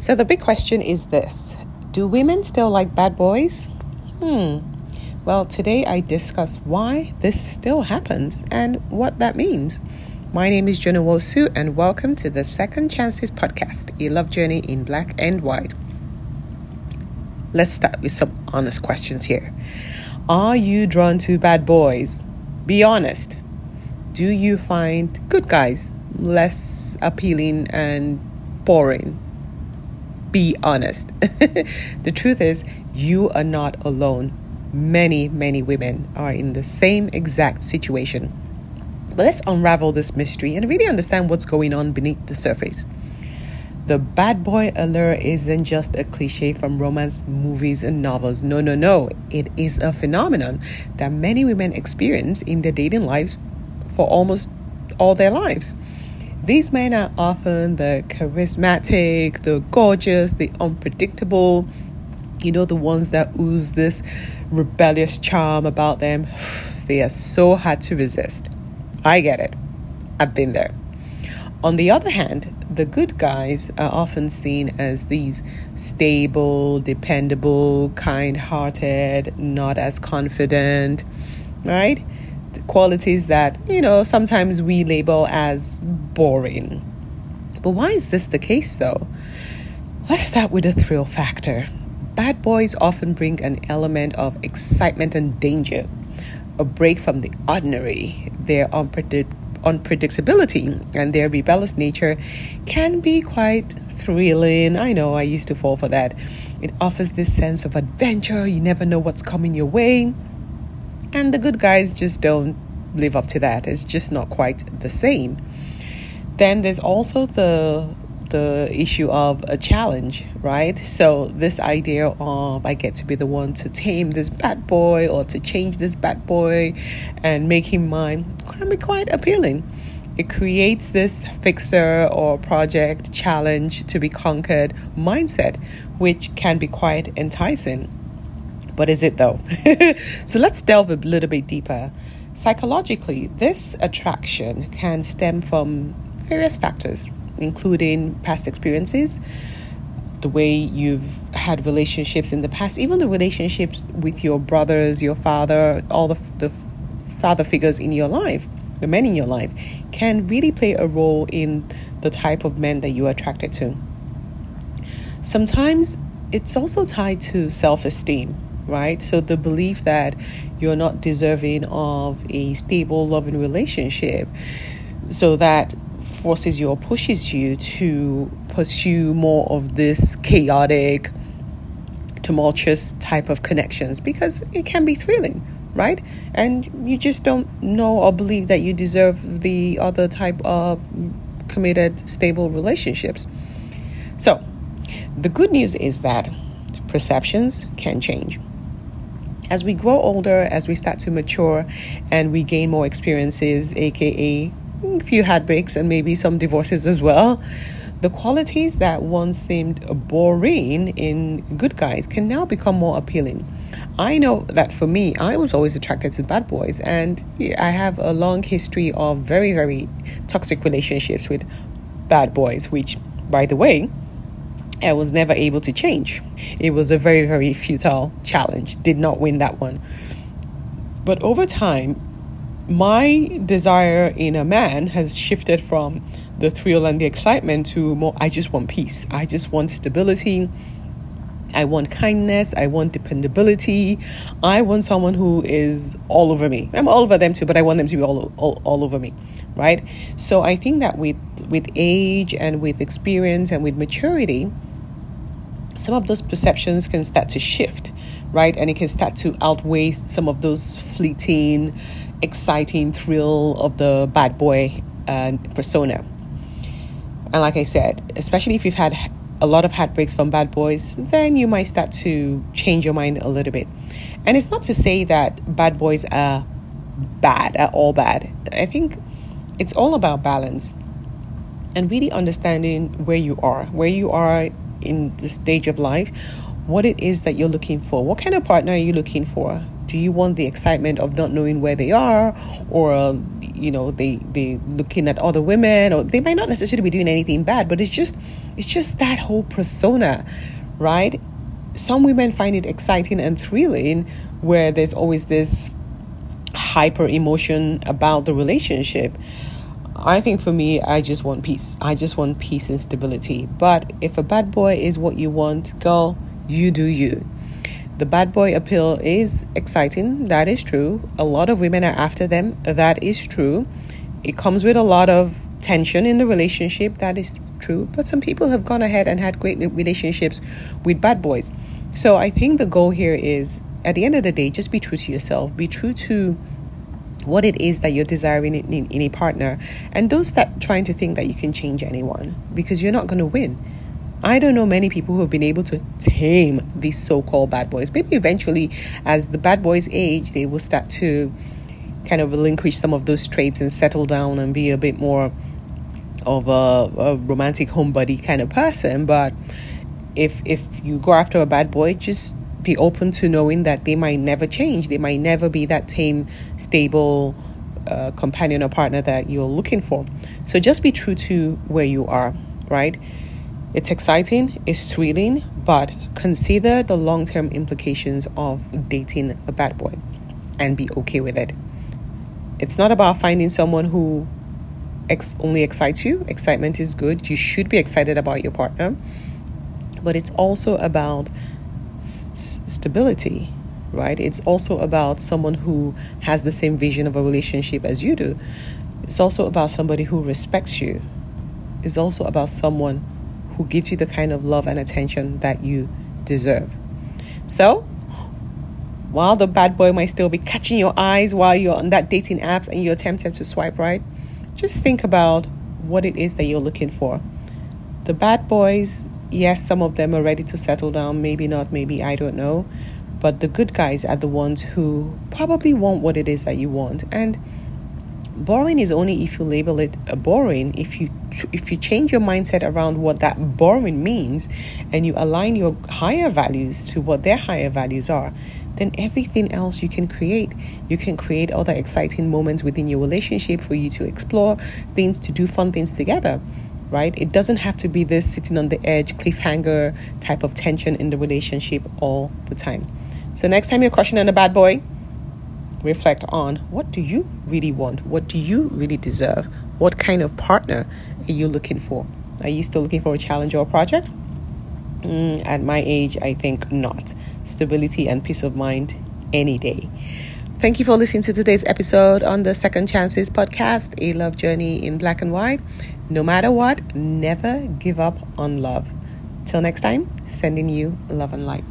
So, the big question is this Do women still like bad boys? Hmm. Well, today I discuss why this still happens and what that means. My name is Jonah Wosu, and welcome to the Second Chances podcast, a love journey in black and white. Let's start with some honest questions here. Are you drawn to bad boys? Be honest. Do you find good guys less appealing and boring? Be honest. the truth is, you are not alone. Many, many women are in the same exact situation. But let's unravel this mystery and really understand what's going on beneath the surface. The bad boy allure isn't just a cliche from romance movies and novels. No, no, no. It is a phenomenon that many women experience in their dating lives for almost all their lives. These men are often the charismatic, the gorgeous, the unpredictable, you know, the ones that ooze this rebellious charm about them. They are so hard to resist. I get it. I've been there. On the other hand, the good guys are often seen as these stable, dependable, kind hearted, not as confident, right? Qualities that, you know, sometimes we label as boring. But why is this the case though? Let's start with the thrill factor. Bad boys often bring an element of excitement and danger, a break from the ordinary. Their unpredict- unpredictability and their rebellious nature can be quite thrilling. I know I used to fall for that. It offers this sense of adventure, you never know what's coming your way. And the good guys just don't live up to that. It's just not quite the same. Then there's also the the issue of a challenge, right? So this idea of I get to be the one to tame this bad boy or to change this bad boy and make him mine can be quite appealing. It creates this fixer or project challenge to be conquered mindset, which can be quite enticing. What is it though? so let's delve a little bit deeper. Psychologically, this attraction can stem from various factors, including past experiences, the way you've had relationships in the past, even the relationships with your brothers, your father, all the, the father figures in your life, the men in your life, can really play a role in the type of men that you're attracted to. Sometimes it's also tied to self esteem right? So the belief that you're not deserving of a stable, loving relationship, so that forces you or pushes you to pursue more of this chaotic, tumultuous type of connections because it can be thrilling, right? And you just don't know or believe that you deserve the other type of committed, stable relationships. So, the good news is that perceptions can change as we grow older, as we start to mature and we gain more experiences, aka a few heartbreaks and maybe some divorces as well, the qualities that once seemed boring in good guys can now become more appealing. I know that for me, I was always attracted to bad boys, and I have a long history of very, very toxic relationships with bad boys, which, by the way, I was never able to change. It was a very, very futile challenge. Did not win that one. But over time, my desire in a man has shifted from the thrill and the excitement to more I just want peace. I just want stability. I want kindness. I want dependability. I want someone who is all over me. I'm all over them too, but I want them to be all, all, all over me, right? So I think that with with age and with experience and with maturity, some of those perceptions can start to shift, right? And it can start to outweigh some of those fleeting, exciting thrill of the bad boy uh, persona. And like I said, especially if you've had a lot of heartbreaks from bad boys, then you might start to change your mind a little bit. And it's not to say that bad boys are bad, are all bad. I think it's all about balance and really understanding where you are, where you are in the stage of life, what it is that you're looking for. What kind of partner are you looking for? Do you want the excitement of not knowing where they are, or um, you know they they looking at other women or they might not necessarily be doing anything bad but it's just it's just that whole persona right some women find it exciting and thrilling where there's always this hyper emotion about the relationship I think for me, I just want peace. I just want peace and stability. But if a bad boy is what you want, girl, you do you. The bad boy appeal is exciting. That is true. A lot of women are after them. That is true. It comes with a lot of tension in the relationship. That is true. But some people have gone ahead and had great relationships with bad boys. So I think the goal here is at the end of the day, just be true to yourself. Be true to what it is that you're desiring in, in, in a partner. And don't start trying to think that you can change anyone because you're not going to win I don't know many people who have been able to tame these so called bad boys. Maybe eventually, as the bad boys age, they will start to kind of relinquish some of those traits and settle down and be a bit more of a, a romantic homebody kind of person. But if if you go after a bad boy, just be open to knowing that they might never change. They might never be that tame, stable uh, companion or partner that you're looking for. So just be true to where you are, right? It's exciting, it's thrilling, but consider the long term implications of dating a bad boy and be okay with it. It's not about finding someone who ex- only excites you. Excitement is good. You should be excited about your partner. But it's also about stability, right? It's also about someone who has the same vision of a relationship as you do. It's also about somebody who respects you. It's also about someone who gives you the kind of love and attention that you deserve. So, while the bad boy might still be catching your eyes while you're on that dating apps and you're tempted to swipe right, just think about what it is that you're looking for. The bad boys, yes, some of them are ready to settle down, maybe not, maybe I don't know. But the good guys are the ones who probably want what it is that you want. And boring is only if you label it a boring if you if you change your mindset around what that boring means and you align your higher values to what their higher values are then everything else you can create you can create other exciting moments within your relationship for you to explore things to do fun things together right it doesn't have to be this sitting on the edge cliffhanger type of tension in the relationship all the time so next time you're crushing on a bad boy reflect on what do you really want? What do you really deserve? What kind of partner are you looking for? Are you still looking for a challenge or a project? Mm, at my age, I think not. Stability and peace of mind any day. Thank you for listening to today's episode on the Second Chances podcast, a love journey in black and white. No matter what, never give up on love. Till next time, sending you love and light.